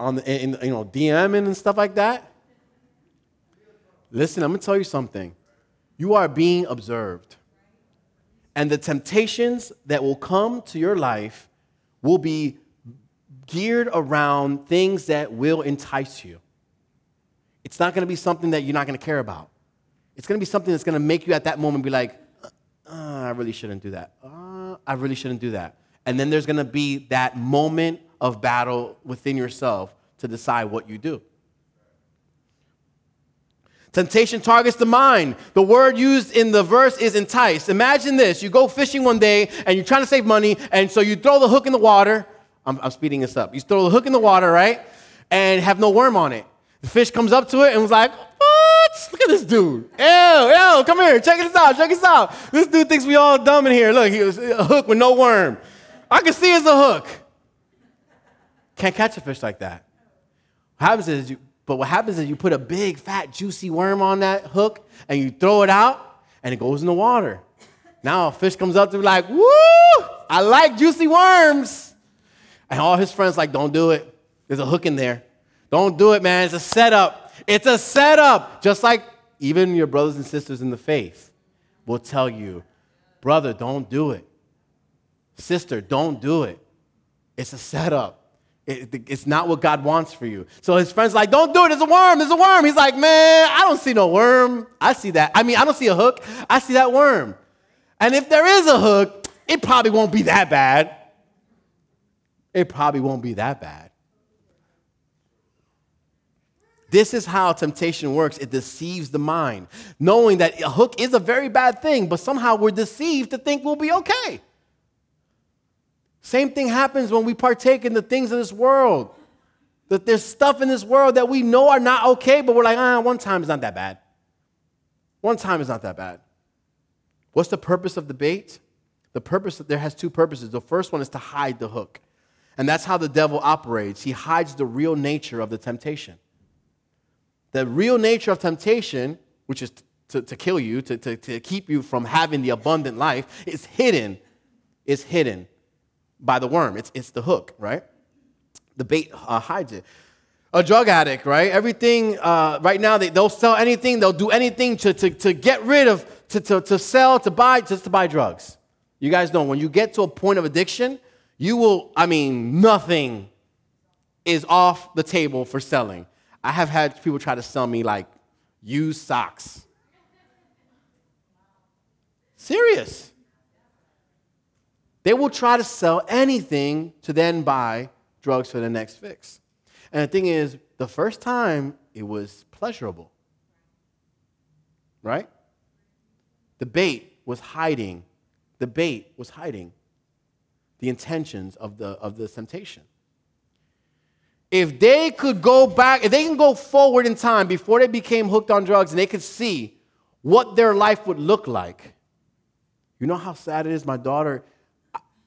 On the, in, you know, DMing and stuff like that. Listen, I'm gonna tell you something. You are being observed. And the temptations that will come to your life will be geared around things that will entice you. It's not gonna be something that you're not gonna care about. It's gonna be something that's gonna make you at that moment be like, uh, uh, I really shouldn't do that. Uh, I really shouldn't do that. And then there's gonna be that moment of battle within yourself to decide what you do. Temptation targets the mind. The word used in the verse is entice. Imagine this you go fishing one day and you're trying to save money, and so you throw the hook in the water. I'm, I'm speeding this up. You throw the hook in the water, right? And have no worm on it. The fish comes up to it and was like, What? Look at this dude. Ew, ew, come here. Check this out. Check this out. This dude thinks we all dumb in here. Look, he was a hook with no worm. I can see it's a hook. Can't catch a fish like that. What happens is you but what happens is you put a big, fat, juicy worm on that hook and you throw it out and it goes in the water. Now a fish comes up to be like, woo, I like juicy worms. And all his friends like, don't do it. There's a hook in there. Don't do it, man. It's a setup. It's a setup. Just like even your brothers and sisters in the faith will tell you, brother, don't do it. Sister, don't do it. It's a setup. It, it's not what God wants for you. So his friend's like, don't do it. There's a worm. There's a worm. He's like, man, I don't see no worm. I see that. I mean, I don't see a hook. I see that worm. And if there is a hook, it probably won't be that bad. It probably won't be that bad. This is how temptation works. It deceives the mind, knowing that a hook is a very bad thing, but somehow we're deceived to think we'll be okay. Same thing happens when we partake in the things of this world. That there's stuff in this world that we know are not okay, but we're like, ah, one time is not that bad. One time is not that bad. What's the purpose of the bait? The purpose, there has two purposes. The first one is to hide the hook. And that's how the devil operates. He hides the real nature of the temptation. The real nature of temptation, which is to, to kill you, to, to, to keep you from having the abundant life, is hidden. Is hidden by the worm. It's, it's the hook, right? The bait uh, hides it. A drug addict, right? Everything, uh, right now, they, they'll sell anything, they'll do anything to, to, to get rid of, to, to, to sell, to buy, just to buy drugs. You guys know, when you get to a point of addiction, you will, I mean, nothing is off the table for selling. I have had people try to sell me like used socks. Serious. They will try to sell anything to then buy drugs for the next fix. And the thing is, the first time it was pleasurable, right? The bait was hiding. The bait was hiding the intentions of the, of the temptation. If they could go back, if they can go forward in time before they became hooked on drugs and they could see what their life would look like, you know how sad it is? My daughter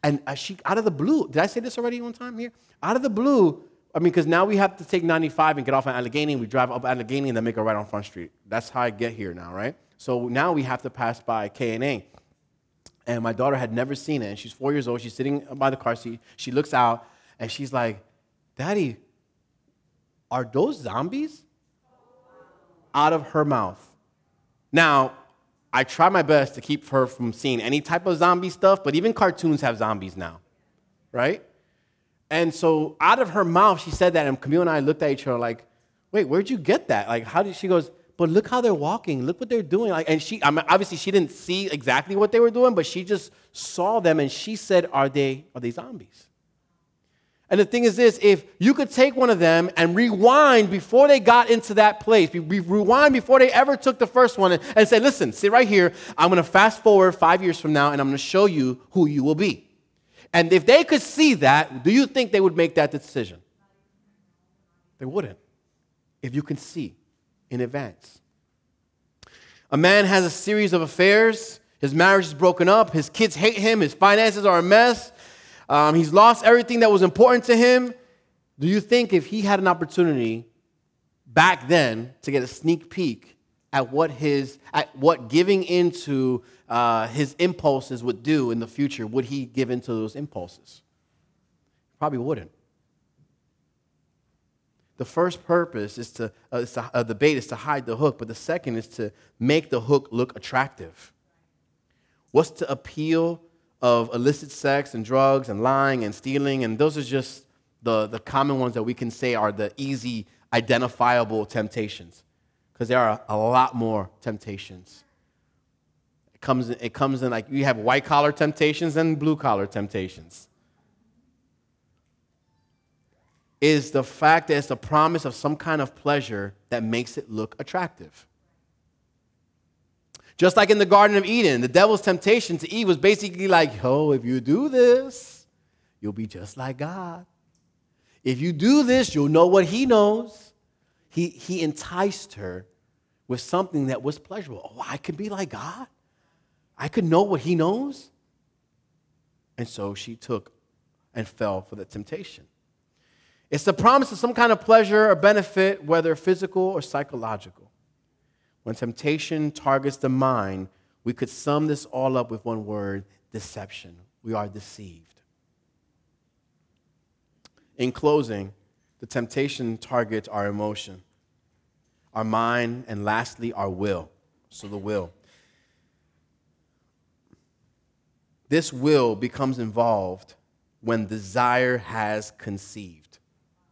and uh, she, out of the blue, did I say this already one time here? Out of the blue, I mean, because now we have to take 95 and get off at Allegheny, and we drive up Allegheny and then make a right on Front Street. That's how I get here now, right? So now we have to pass by K&A. And my daughter had never seen it, and she's four years old. She's sitting by the car seat. She looks out, and she's like, Daddy, are those zombies? Out of her mouth. Now, I try my best to keep her from seeing any type of zombie stuff, but even cartoons have zombies now, right? And so out of her mouth, she said that, and Camille and I looked at each other like, wait, where'd you get that? Like, how did she goes, but look how they're walking. Look what they're doing. Like, and she, I mean, obviously, she didn't see exactly what they were doing, but she just saw them, and she said, "Are they are they zombies?" And the thing is this: if you could take one of them and rewind before they got into that place, we rewind before they ever took the first one, and, and say, "Listen, sit right here. I'm going to fast forward five years from now, and I'm going to show you who you will be." And if they could see that, do you think they would make that decision? They wouldn't. If you can see in advance. A man has a series of affairs. His marriage is broken up. His kids hate him. His finances are a mess. Um, he's lost everything that was important to him. Do you think if he had an opportunity back then to get a sneak peek at what his at what giving into uh, his impulses would do in the future, would he give into those impulses? Probably wouldn't. The first purpose is to, uh, is to uh, the bait is to hide the hook, but the second is to make the hook look attractive. What's to appeal of illicit sex and drugs and lying and stealing? And those are just the, the common ones that we can say are the easy, identifiable temptations. Because there are a lot more temptations. It comes, in, it comes in like you have white collar temptations and blue collar temptations. is the fact that it's a promise of some kind of pleasure that makes it look attractive. Just like in the Garden of Eden, the devil's temptation to Eve was basically like, oh, if you do this, you'll be just like God. If you do this, you'll know what he knows. He, he enticed her with something that was pleasurable. Oh, I could be like God. I could know what he knows. And so she took and fell for the temptation. It's the promise of some kind of pleasure or benefit, whether physical or psychological. When temptation targets the mind, we could sum this all up with one word deception. We are deceived. In closing, the temptation targets our emotion, our mind, and lastly, our will. So, the will. This will becomes involved when desire has conceived.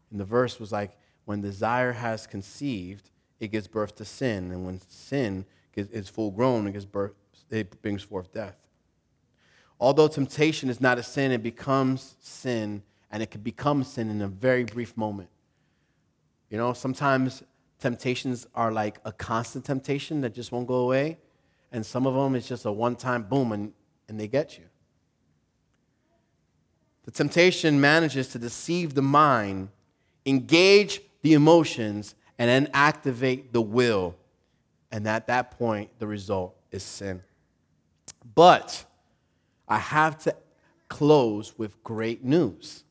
And the verse was like, when desire has conceived, it gives birth to sin. And when sin is full grown, it, gives birth, it brings forth death. Although temptation is not a sin, it becomes sin, and it can become sin in a very brief moment. You know, sometimes temptations are like a constant temptation that just won't go away, and some of them it's just a one time boom and, and they get you. The temptation manages to deceive the mind engage the emotions, and then activate the will. And at that point, the result is sin. But I have to close with great news.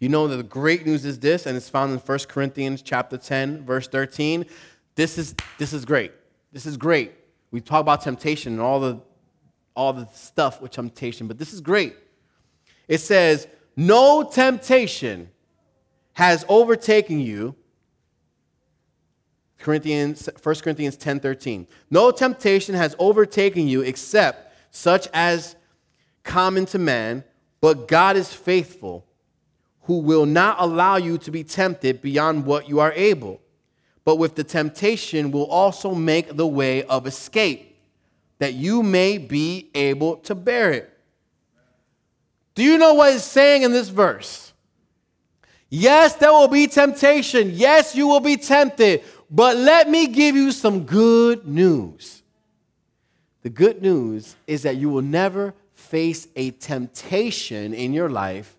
You know that the great news is this, and it's found in 1 Corinthians chapter 10, verse 13. This is, this is great. This is great. We talk about temptation and all the, all the stuff with temptation, but this is great. It says, No temptation has overtaken you. Corinthians, 1 Corinthians 10 13. No temptation has overtaken you except such as common to man, but God is faithful, who will not allow you to be tempted beyond what you are able, but with the temptation will also make the way of escape, that you may be able to bear it. Do you know what it's saying in this verse? Yes, there will be temptation. Yes, you will be tempted. But let me give you some good news. The good news is that you will never face a temptation in your life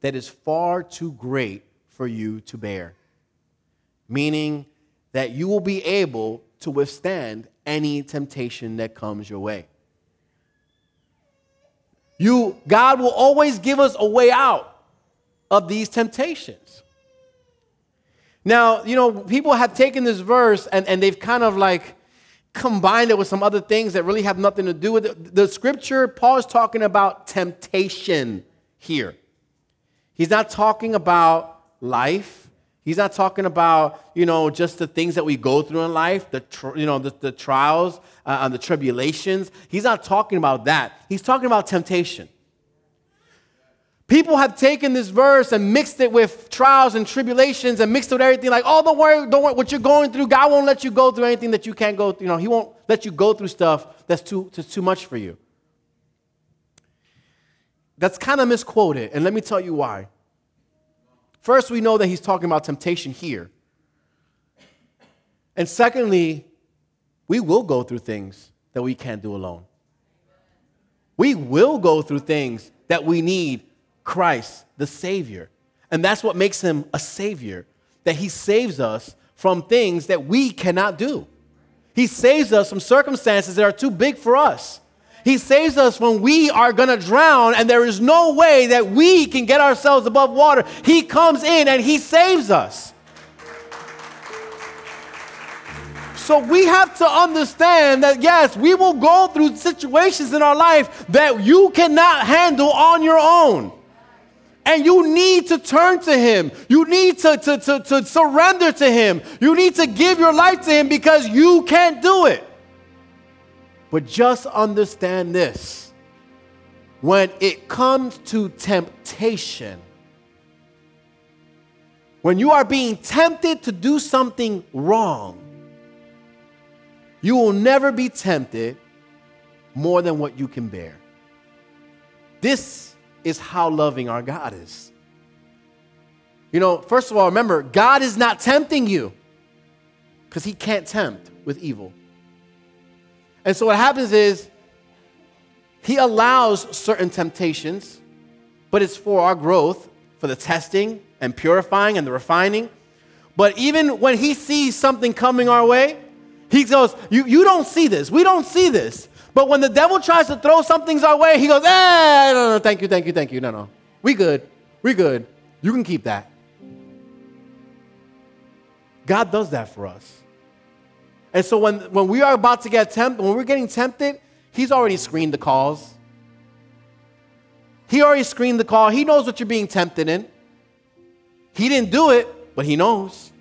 that is far too great for you to bear. Meaning that you will be able to withstand any temptation that comes your way. You, God will always give us a way out of these temptations. Now, you know, people have taken this verse and, and they've kind of like combined it with some other things that really have nothing to do with it. The scripture, Paul is talking about temptation here. He's not talking about life. He's not talking about, you know, just the things that we go through in life, the, tr- you know, the, the trials uh, and the tribulations. He's not talking about that. He's talking about temptation. People have taken this verse and mixed it with trials and tribulations and mixed it with everything like, oh, don't worry, don't worry, what you're going through, God won't let you go through anything that you can't go through. You know, He won't let you go through stuff that's too, that's too much for you. That's kind of misquoted, and let me tell you why. First, we know that he's talking about temptation here. And secondly, we will go through things that we can't do alone. We will go through things that we need Christ, the Savior. And that's what makes him a Savior, that he saves us from things that we cannot do. He saves us from circumstances that are too big for us. He saves us when we are going to drown and there is no way that we can get ourselves above water. He comes in and He saves us. So we have to understand that yes, we will go through situations in our life that you cannot handle on your own. And you need to turn to Him. You need to, to, to, to surrender to Him. You need to give your life to Him because you can't do it. But just understand this when it comes to temptation, when you are being tempted to do something wrong, you will never be tempted more than what you can bear. This is how loving our God is. You know, first of all, remember, God is not tempting you because he can't tempt with evil. And so what happens is he allows certain temptations, but it's for our growth, for the testing and purifying and the refining. But even when he sees something coming our way, he goes, You, you don't see this. We don't see this. But when the devil tries to throw something our way, he goes, Eh, no, no, thank you, thank you, thank you. No, no. We good. We good. You can keep that. God does that for us. And so when, when we are about to get tempted, when we're getting tempted, he's already screened the calls. He already screened the call. He knows what you're being tempted in. He didn't do it, but he knows.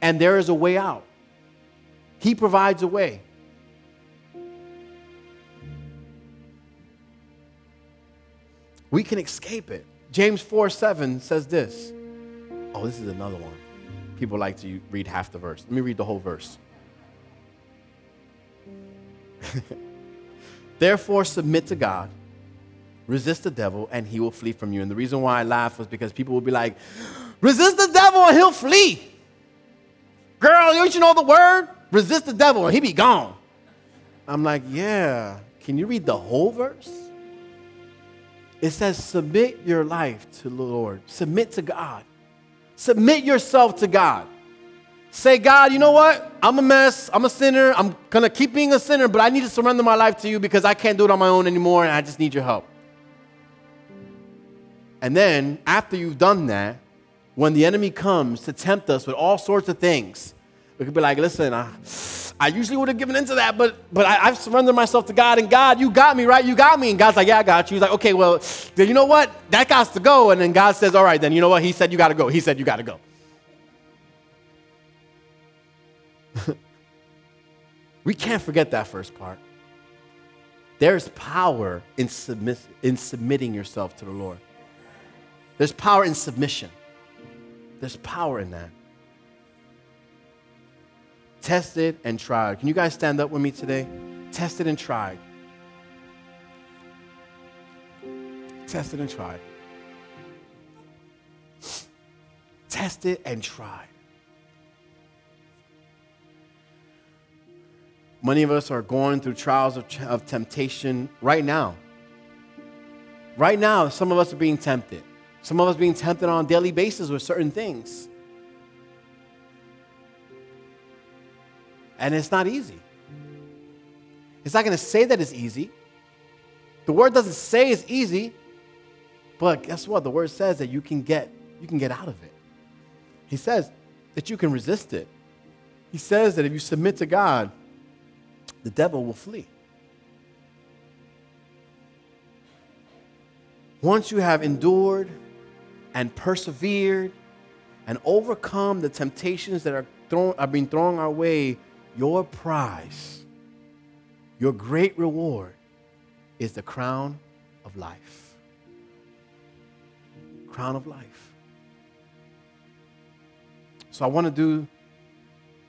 And there is a way out. He provides a way. We can escape it. James 4 7 says this. Oh, this is another one people like to read half the verse. Let me read the whole verse. Therefore, submit to God, resist the devil, and he will flee from you. And the reason why I laugh was because people will be like, resist the devil and he'll flee. Girl, don't you know the word? Resist the devil and he be gone. I'm like, yeah. Can you read the whole verse? It says, submit your life to the Lord, submit to God. Submit yourself to God. Say, God, you know what? I'm a mess. I'm a sinner. I'm going to keep being a sinner, but I need to surrender my life to you because I can't do it on my own anymore and I just need your help. And then, after you've done that, when the enemy comes to tempt us with all sorts of things, we could be like, listen, I, I usually would have given into that, but, but I, have surrendered myself to God, and God, you got me, right? You got me. And God's like, yeah, I got you. He's like, okay, well, then you know what? That got to go. And then God says, all right, then you know what? He said you got to go. He said you got to go. we can't forget that first part. There's power in, submiss- in submitting yourself to the Lord. There's power in submission. There's power in that tested and tried. Can you guys stand up with me today? Tested and tried. Tested and tried. Tested and tried. Many of us are going through trials of, of temptation right now. Right now, some of us are being tempted. Some of us being tempted on a daily basis with certain things. And it's not easy. It's not going to say that it's easy. The word doesn't say it's easy, but guess what? The word says that you can get you can get out of it. He says that you can resist it. He says that if you submit to God, the devil will flee. Once you have endured and persevered and overcome the temptations that are, thrown, are being thrown our way, your prize, your great reward is the crown of life. Crown of life. So I want to do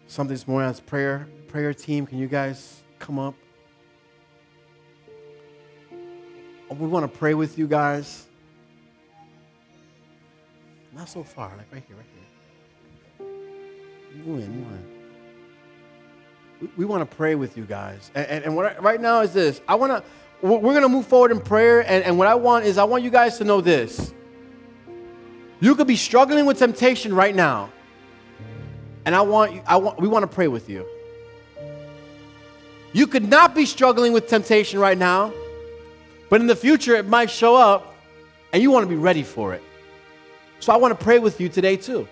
something this morning as prayer prayer team. Can you guys come up? Oh, we want to pray with you guys. Not so far, like right here, right here. You in, you in. We, want to pray with you guys. And, and, and what I, right now is this I want to, we're going to move forward in prayer. And, and what I want is, I want you guys to know this. You could be struggling with temptation right now. And I want, you, I want, we want to pray with you. You could not be struggling with temptation right now, but in the future it might show up and you want to be ready for it. So I want to pray with you today too.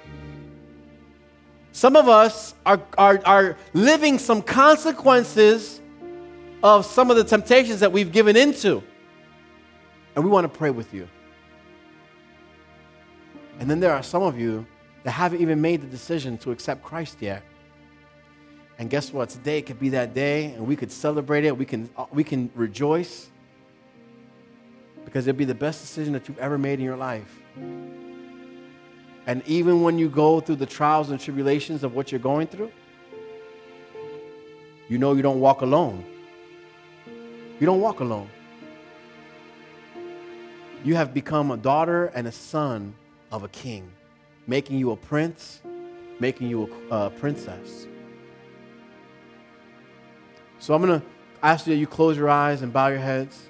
Some of us are, are, are living some consequences of some of the temptations that we've given into. And we want to pray with you. And then there are some of you that haven't even made the decision to accept Christ yet. And guess what? Today could be that day, and we could celebrate it. We can, uh, we can rejoice because it'll be the best decision that you've ever made in your life. And even when you go through the trials and tribulations of what you're going through, you know you don't walk alone. You don't walk alone. You have become a daughter and a son of a king, making you a prince, making you a princess. So I'm going to ask you that you close your eyes and bow your heads.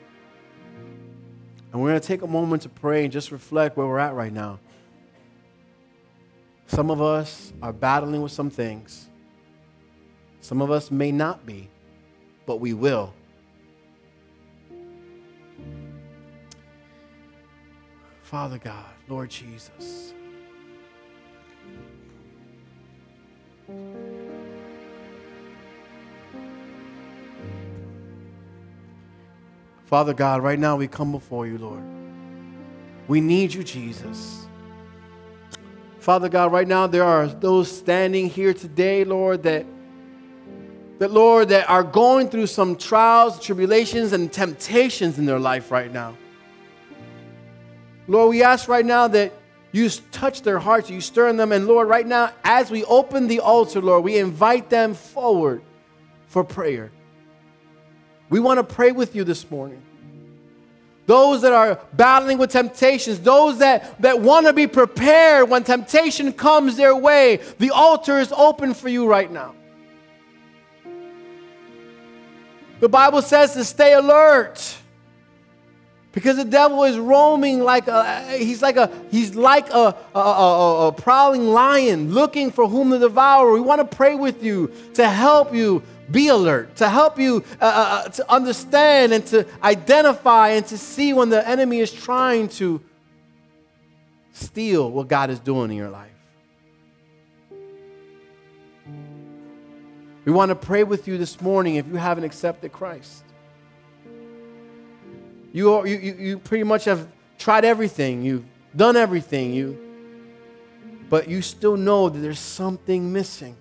And we're going to take a moment to pray and just reflect where we're at right now. Some of us are battling with some things. Some of us may not be, but we will. Father God, Lord Jesus. Father God, right now we come before you, Lord. We need you, Jesus. Father God, right now there are those standing here today, Lord, that that Lord that are going through some trials, tribulations and temptations in their life right now. Lord, we ask right now that you touch their hearts, you stir in them and Lord, right now as we open the altar, Lord, we invite them forward for prayer. We want to pray with you this morning those that are battling with temptations, those that, that want to be prepared when temptation comes their way, the altar is open for you right now. The Bible says to stay alert because the devil is roaming like a he's like a he's like a, a, a, a prowling lion looking for whom to devour. We want to pray with you to help you be alert, to help you uh, uh, uh, to understand and to identify and to see when the enemy is trying to steal what God is doing in your life. We want to pray with you this morning if you haven't accepted Christ. You, you, you pretty much have tried everything, you've done everything, you, but you still know that there's something missing.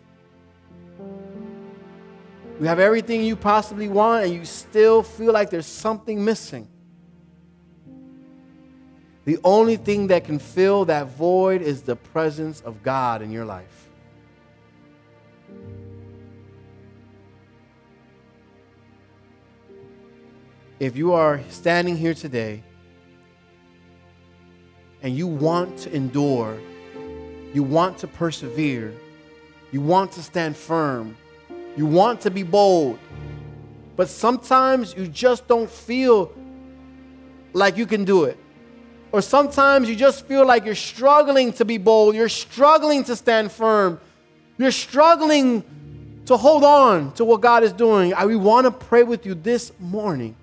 You have everything you possibly want, and you still feel like there's something missing. The only thing that can fill that void is the presence of God in your life. If you are standing here today and you want to endure, you want to persevere, you want to stand firm, you want to be bold, but sometimes you just don't feel like you can do it. Or sometimes you just feel like you're struggling to be bold, you're struggling to stand firm, you're struggling to hold on to what God is doing. I, we want to pray with you this morning.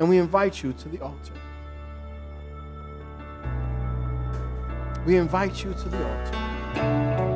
And we invite you to the altar. We invite you to the altar.